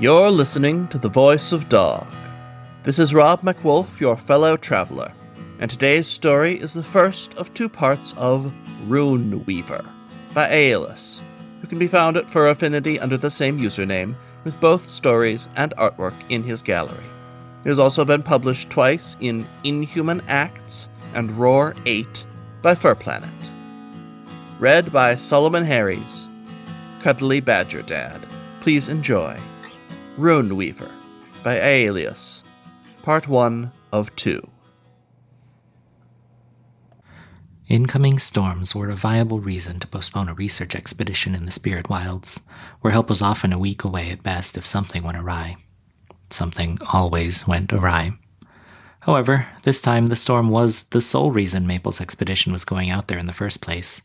You're listening to The Voice of Dog. This is Rob McWolf, your fellow traveler, and today's story is the first of two parts of Rune Weaver by Aelius, who can be found at Fur Affinity under the same username, with both stories and artwork in his gallery. It has also been published twice in Inhuman Acts and Roar 8 by FurPlanet. Read by Solomon Harries, Cuddly Badger Dad. Please enjoy Rune Weaver by Aelius, Part 1 of 2. Incoming storms were a viable reason to postpone a research expedition in the spirit wilds, where help was often a week away at best if something went awry. Something always went awry. However, this time the storm was the sole reason Maple's expedition was going out there in the first place.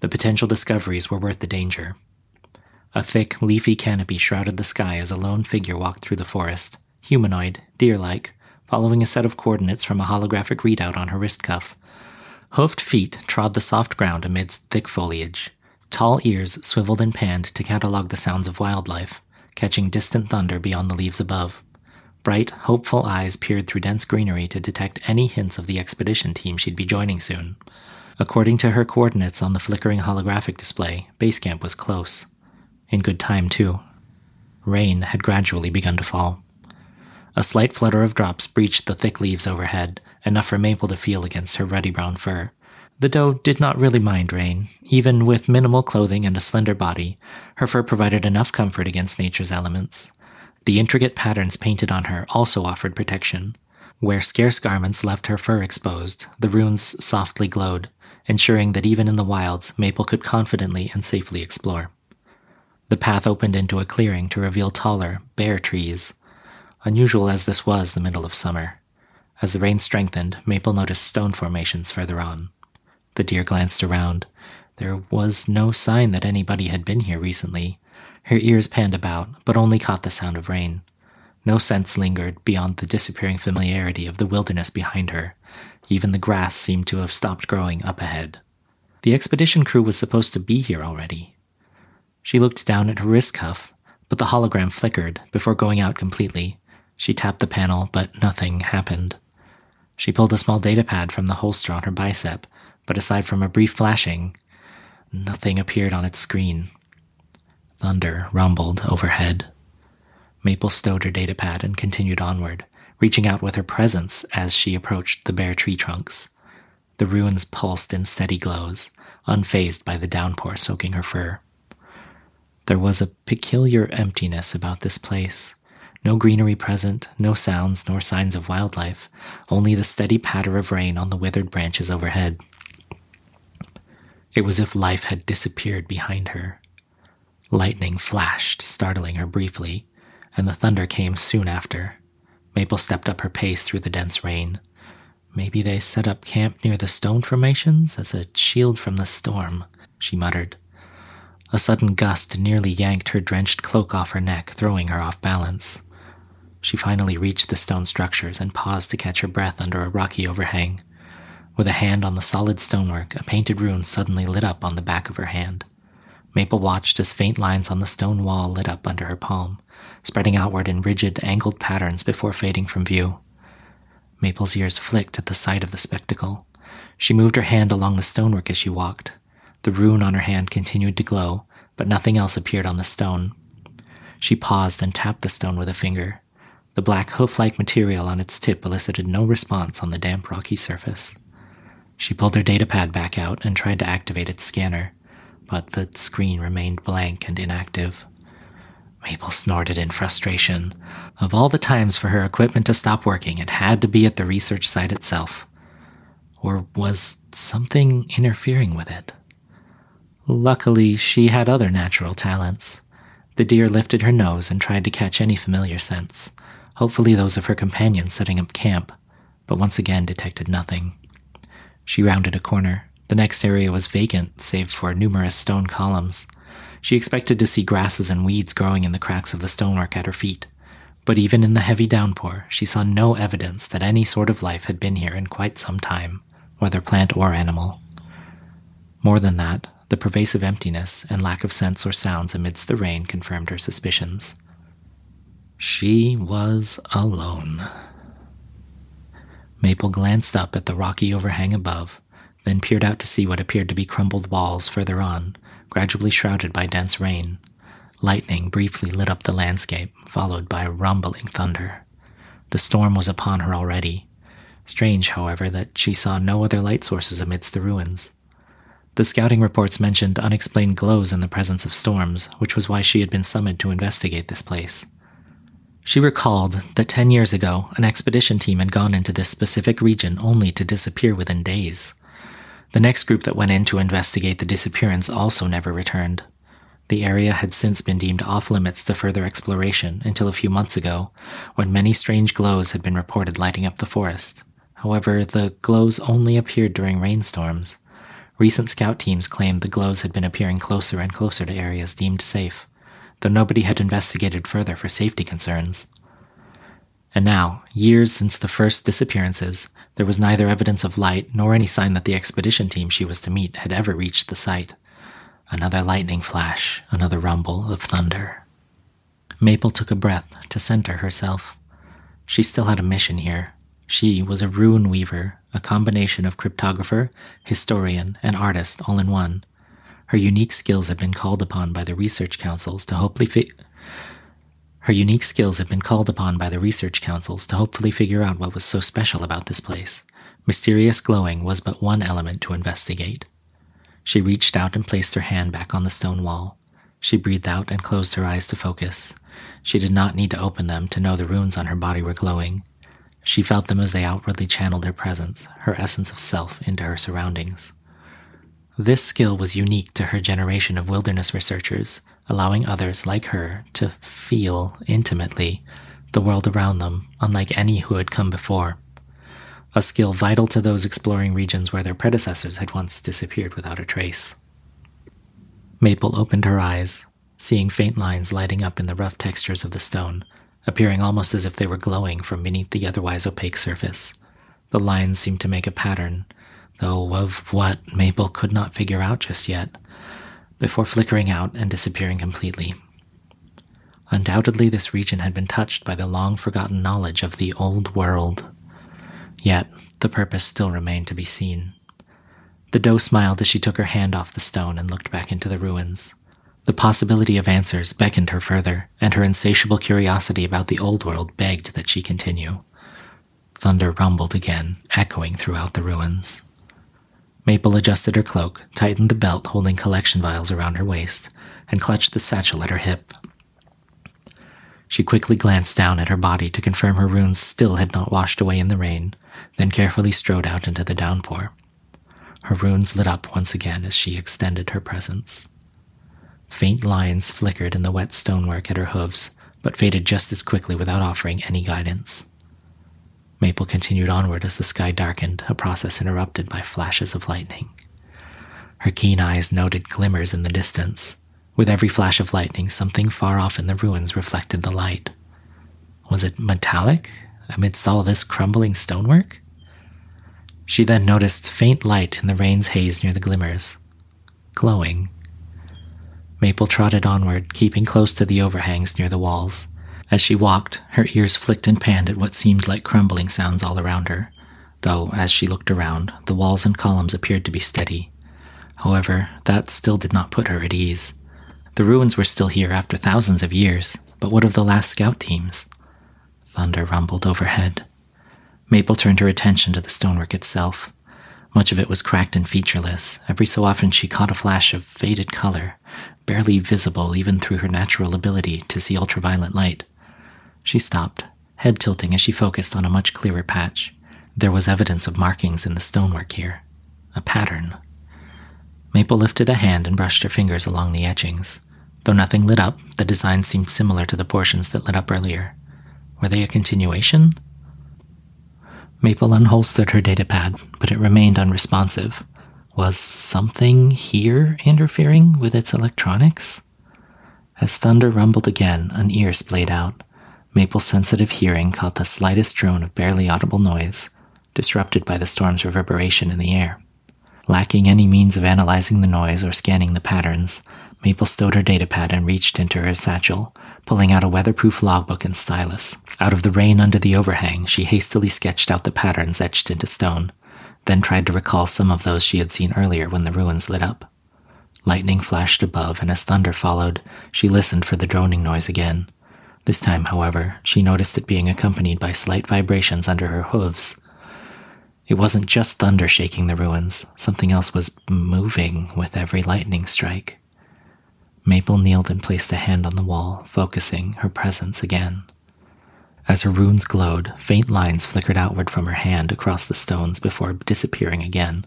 The potential discoveries were worth the danger. A thick, leafy canopy shrouded the sky as a lone figure walked through the forest, humanoid, deer like, following a set of coordinates from a holographic readout on her wrist cuff. Hoofed feet trod the soft ground amidst thick foliage. Tall ears swiveled and panned to catalog the sounds of wildlife, catching distant thunder beyond the leaves above. Bright, hopeful eyes peered through dense greenery to detect any hints of the expedition team she'd be joining soon. According to her coordinates on the flickering holographic display, base camp was close. In good time, too. Rain had gradually begun to fall. A slight flutter of drops breached the thick leaves overhead, enough for Maple to feel against her ruddy brown fur. The doe did not really mind rain. Even with minimal clothing and a slender body, her fur provided enough comfort against nature's elements. The intricate patterns painted on her also offered protection. Where scarce garments left her fur exposed, the runes softly glowed, ensuring that even in the wilds, Maple could confidently and safely explore. The path opened into a clearing to reveal taller, bare trees. Unusual as this was the middle of summer. As the rain strengthened, Maple noticed stone formations further on. The deer glanced around. There was no sign that anybody had been here recently. Her ears panned about, but only caught the sound of rain. No sense lingered beyond the disappearing familiarity of the wilderness behind her. Even the grass seemed to have stopped growing up ahead. The expedition crew was supposed to be here already. She looked down at her wrist cuff, but the hologram flickered before going out completely. She tapped the panel, but nothing happened. She pulled a small datapad from the holster on her bicep, but aside from a brief flashing, nothing appeared on its screen. Thunder rumbled overhead. Maple stowed her datapad and continued onward, reaching out with her presence as she approached the bare tree trunks. The ruins pulsed in steady glows, unfazed by the downpour soaking her fur. There was a peculiar emptiness about this place. No greenery present, no sounds nor signs of wildlife, only the steady patter of rain on the withered branches overhead. It was as if life had disappeared behind her. Lightning flashed, startling her briefly, and the thunder came soon after. Maple stepped up her pace through the dense rain. Maybe they set up camp near the stone formations as a shield from the storm, she muttered. A sudden gust nearly yanked her drenched cloak off her neck, throwing her off balance. She finally reached the stone structures and paused to catch her breath under a rocky overhang. With a hand on the solid stonework, a painted rune suddenly lit up on the back of her hand. Maple watched as faint lines on the stone wall lit up under her palm, spreading outward in rigid, angled patterns before fading from view. Maple's ears flicked at the sight of the spectacle. She moved her hand along the stonework as she walked. The rune on her hand continued to glow, but nothing else appeared on the stone. She paused and tapped the stone with a finger. The black hoof like material on its tip elicited no response on the damp, rocky surface. She pulled her datapad back out and tried to activate its scanner, but the screen remained blank and inactive. Maple snorted in frustration. Of all the times for her equipment to stop working, it had to be at the research site itself. Or was something interfering with it? Luckily, she had other natural talents. The deer lifted her nose and tried to catch any familiar scents, hopefully those of her companions setting up camp, but once again detected nothing. She rounded a corner. The next area was vacant, save for numerous stone columns. She expected to see grasses and weeds growing in the cracks of the stonework at her feet. But even in the heavy downpour, she saw no evidence that any sort of life had been here in quite some time, whether plant or animal. More than that, the pervasive emptiness and lack of sense or sounds amidst the rain confirmed her suspicions. She was alone. Maple glanced up at the rocky overhang above, then peered out to see what appeared to be crumbled walls further on, gradually shrouded by dense rain. Lightning briefly lit up the landscape, followed by rumbling thunder. The storm was upon her already. Strange, however, that she saw no other light sources amidst the ruins. The scouting reports mentioned unexplained glows in the presence of storms, which was why she had been summoned to investigate this place. She recalled that 10 years ago, an expedition team had gone into this specific region only to disappear within days. The next group that went in to investigate the disappearance also never returned. The area had since been deemed off limits to further exploration until a few months ago, when many strange glows had been reported lighting up the forest. However, the glows only appeared during rainstorms. Recent scout teams claimed the glows had been appearing closer and closer to areas deemed safe, though nobody had investigated further for safety concerns. And now, years since the first disappearances, there was neither evidence of light nor any sign that the expedition team she was to meet had ever reached the site. Another lightning flash, another rumble of thunder. Maple took a breath to center herself. She still had a mission here. She was a rune weaver, a combination of cryptographer, historian, and artist all in one. Her unique skills had been called upon by the research councils to hopefully fi- her unique skills had been called upon by the research councils to hopefully figure out what was so special about this place. Mysterious glowing was but one element to investigate. She reached out and placed her hand back on the stone wall. She breathed out and closed her eyes to focus. She did not need to open them to know the runes on her body were glowing. She felt them as they outwardly channeled her presence, her essence of self, into her surroundings. This skill was unique to her generation of wilderness researchers, allowing others like her to feel intimately the world around them, unlike any who had come before. A skill vital to those exploring regions where their predecessors had once disappeared without a trace. Maple opened her eyes, seeing faint lines lighting up in the rough textures of the stone, appearing almost as if they were glowing from beneath the otherwise opaque surface. The lines seemed to make a pattern, though of what Maple could not figure out just yet, before flickering out and disappearing completely. Undoubtedly, this region had been touched by the long forgotten knowledge of the old world. Yet, the purpose still remained to be seen. The doe smiled as she took her hand off the stone and looked back into the ruins. The possibility of answers beckoned her further, and her insatiable curiosity about the old world begged that she continue. Thunder rumbled again, echoing throughout the ruins. Maple adjusted her cloak, tightened the belt holding collection vials around her waist, and clutched the satchel at her hip. She quickly glanced down at her body to confirm her runes still had not washed away in the rain, then carefully strode out into the downpour. Her runes lit up once again as she extended her presence. Faint lines flickered in the wet stonework at her hooves, but faded just as quickly without offering any guidance. Maple continued onward as the sky darkened, a process interrupted by flashes of lightning. Her keen eyes noted glimmers in the distance. With every flash of lightning, something far off in the ruins reflected the light. Was it metallic amidst all this crumbling stonework? She then noticed faint light in the rain's haze near the glimmers, glowing. Maple trotted onward, keeping close to the overhangs near the walls. As she walked, her ears flicked and panned at what seemed like crumbling sounds all around her, though as she looked around, the walls and columns appeared to be steady. However, that still did not put her at ease. The ruins were still here after thousands of years, but what of the last scout teams? Thunder rumbled overhead. Maple turned her attention to the stonework itself. Much of it was cracked and featureless. Every so often she caught a flash of faded color, barely visible even through her natural ability to see ultraviolet light. She stopped, head tilting as she focused on a much clearer patch. There was evidence of markings in the stonework here, a pattern. Maple lifted a hand and brushed her fingers along the etchings. Though nothing lit up, the design seemed similar to the portions that lit up earlier. Were they a continuation? Maple unholstered her datapad, but it remained unresponsive. Was something here interfering with its electronics? As thunder rumbled again, an ear splayed out. Maple's sensitive hearing caught the slightest drone of barely audible noise, disrupted by the storm's reverberation in the air. Lacking any means of analyzing the noise or scanning the patterns, Maple stowed her datapad and reached into her satchel, pulling out a weatherproof logbook and stylus. Out of the rain under the overhang, she hastily sketched out the patterns etched into stone, then tried to recall some of those she had seen earlier when the ruins lit up. Lightning flashed above, and as thunder followed, she listened for the droning noise again. This time, however, she noticed it being accompanied by slight vibrations under her hooves. It wasn't just thunder shaking the ruins, something else was moving with every lightning strike. Maple kneeled and placed a hand on the wall, focusing her presence again. As her runes glowed, faint lines flickered outward from her hand across the stones before disappearing again.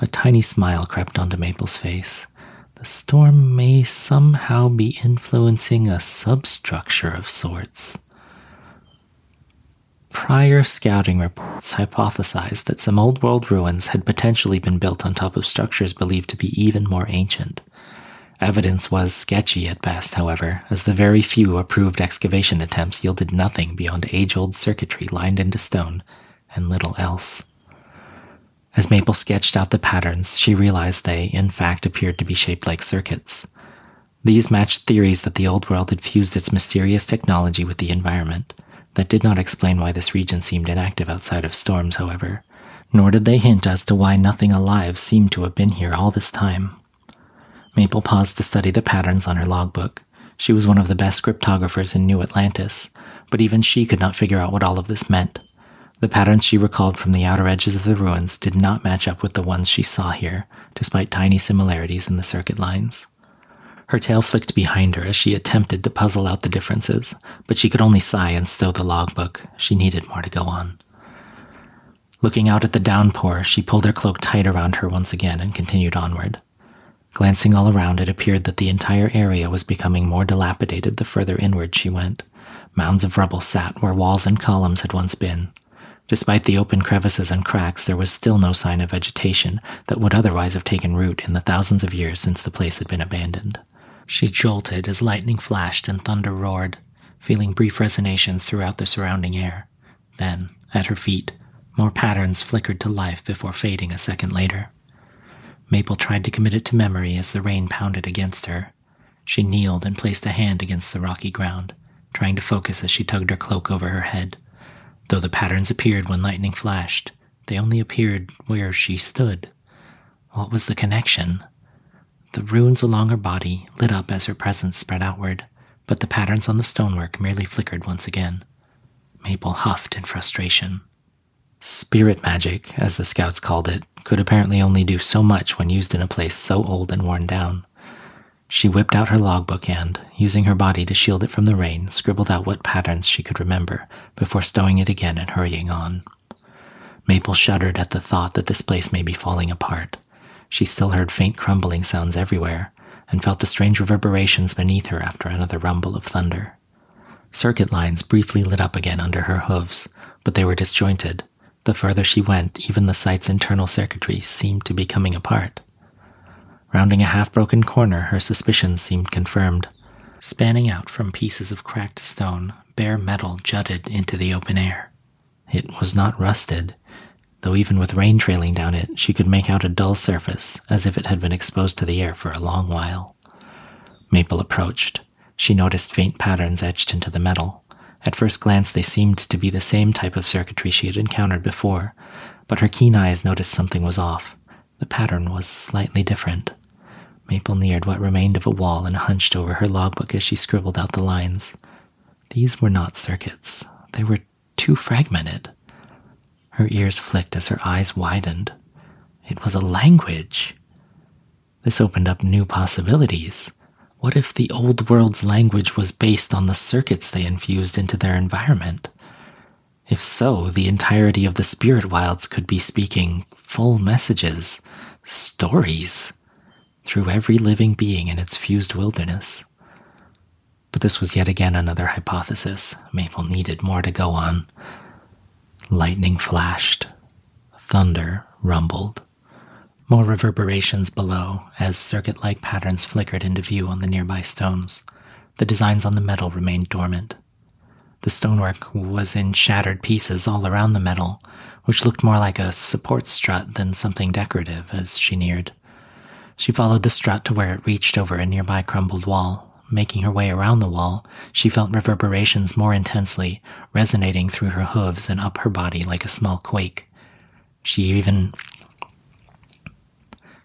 A tiny smile crept onto Maple's face. The storm may somehow be influencing a substructure of sorts. Prior scouting reports hypothesized that some old world ruins had potentially been built on top of structures believed to be even more ancient. Evidence was sketchy at best, however, as the very few approved excavation attempts yielded nothing beyond age old circuitry lined into stone and little else. As Maple sketched out the patterns, she realized they, in fact, appeared to be shaped like circuits. These matched theories that the old world had fused its mysterious technology with the environment. That did not explain why this region seemed inactive outside of storms, however, nor did they hint as to why nothing alive seemed to have been here all this time. Maple paused to study the patterns on her logbook. She was one of the best cryptographers in New Atlantis, but even she could not figure out what all of this meant. The patterns she recalled from the outer edges of the ruins did not match up with the ones she saw here, despite tiny similarities in the circuit lines. Her tail flicked behind her as she attempted to puzzle out the differences, but she could only sigh and stow the logbook. She needed more to go on. Looking out at the downpour, she pulled her cloak tight around her once again and continued onward. Glancing all around, it appeared that the entire area was becoming more dilapidated the further inward she went. Mounds of rubble sat where walls and columns had once been. Despite the open crevices and cracks, there was still no sign of vegetation that would otherwise have taken root in the thousands of years since the place had been abandoned. She jolted as lightning flashed and thunder roared, feeling brief resonations throughout the surrounding air. Then, at her feet, more patterns flickered to life before fading a second later. Maple tried to commit it to memory as the rain pounded against her. She kneeled and placed a hand against the rocky ground, trying to focus as she tugged her cloak over her head. Though the patterns appeared when lightning flashed, they only appeared where she stood. What was the connection? The runes along her body lit up as her presence spread outward, but the patterns on the stonework merely flickered once again. Maple huffed in frustration. Spirit magic, as the scouts called it, could apparently only do so much when used in a place so old and worn down. She whipped out her logbook and, using her body to shield it from the rain, scribbled out what patterns she could remember before stowing it again and hurrying on. Maple shuddered at the thought that this place may be falling apart. She still heard faint crumbling sounds everywhere and felt the strange reverberations beneath her after another rumble of thunder. Circuit lines briefly lit up again under her hooves, but they were disjointed the further she went, even the site's internal circuitry seemed to be coming apart. Rounding a half broken corner, her suspicions seemed confirmed. Spanning out from pieces of cracked stone, bare metal jutted into the open air. It was not rusted, though even with rain trailing down it, she could make out a dull surface, as if it had been exposed to the air for a long while. Maple approached. She noticed faint patterns etched into the metal. At first glance, they seemed to be the same type of circuitry she had encountered before, but her keen eyes noticed something was off. The pattern was slightly different. Maple neared what remained of a wall and hunched over her logbook as she scribbled out the lines. These were not circuits, they were too fragmented. Her ears flicked as her eyes widened. It was a language. This opened up new possibilities. What if the old world's language was based on the circuits they infused into their environment? If so, the entirety of the spirit wilds could be speaking full messages, stories, through every living being in its fused wilderness. But this was yet again another hypothesis. Maple needed more to go on. Lightning flashed. Thunder rumbled. More reverberations below as circuit like patterns flickered into view on the nearby stones. The designs on the metal remained dormant. The stonework was in shattered pieces all around the metal, which looked more like a support strut than something decorative as she neared. She followed the strut to where it reached over a nearby crumbled wall. Making her way around the wall, she felt reverberations more intensely, resonating through her hooves and up her body like a small quake. She even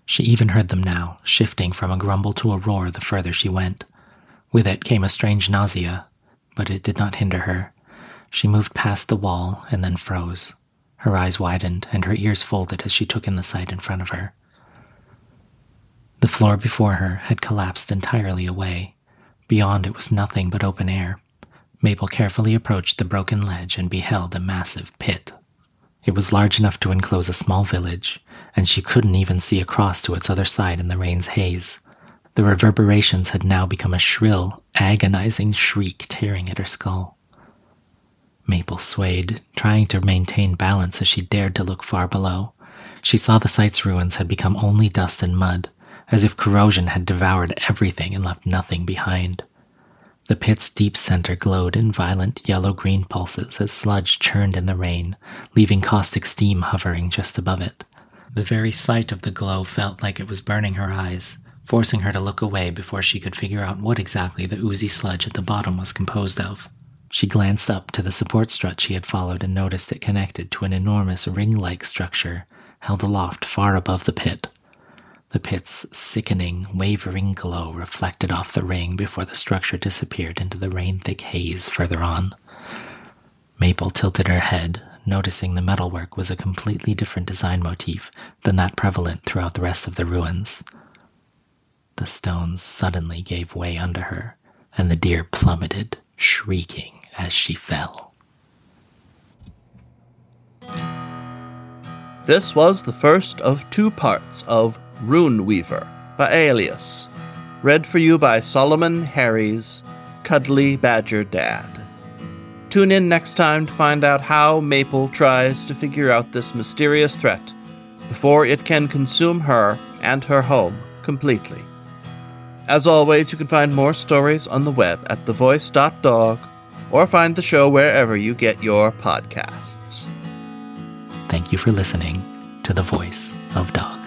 she even heard them now, shifting from a grumble to a roar the further she went. With it came a strange nausea, but it did not hinder her. She moved past the wall and then froze. Her eyes widened and her ears folded as she took in the sight in front of her. The floor before her had collapsed entirely away. Beyond it was nothing but open air. Maple carefully approached the broken ledge and beheld a massive pit. It was large enough to enclose a small village, and she couldn't even see across to its other side in the rain's haze. The reverberations had now become a shrill, agonizing shriek tearing at her skull. Maple swayed, trying to maintain balance as she dared to look far below. She saw the site's ruins had become only dust and mud, as if corrosion had devoured everything and left nothing behind. The pit's deep center glowed in violent yellow green pulses as sludge churned in the rain, leaving caustic steam hovering just above it. The very sight of the glow felt like it was burning her eyes, forcing her to look away before she could figure out what exactly the oozy sludge at the bottom was composed of. She glanced up to the support strut she had followed and noticed it connected to an enormous ring like structure held aloft far above the pit. The pit's sickening, wavering glow reflected off the ring before the structure disappeared into the rain thick haze further on. Maple tilted her head, noticing the metalwork was a completely different design motif than that prevalent throughout the rest of the ruins. The stones suddenly gave way under her, and the deer plummeted, shrieking as she fell. This was the first of two parts of Rune Weaver by Aelius. read for you by Solomon Harries Cuddly Badger Dad. Tune in next time to find out how Maple tries to figure out this mysterious threat before it can consume her and her home completely. As always, you can find more stories on the web at thevoice.dog or find the show wherever you get your podcasts. Thank you for listening to The Voice of Dog.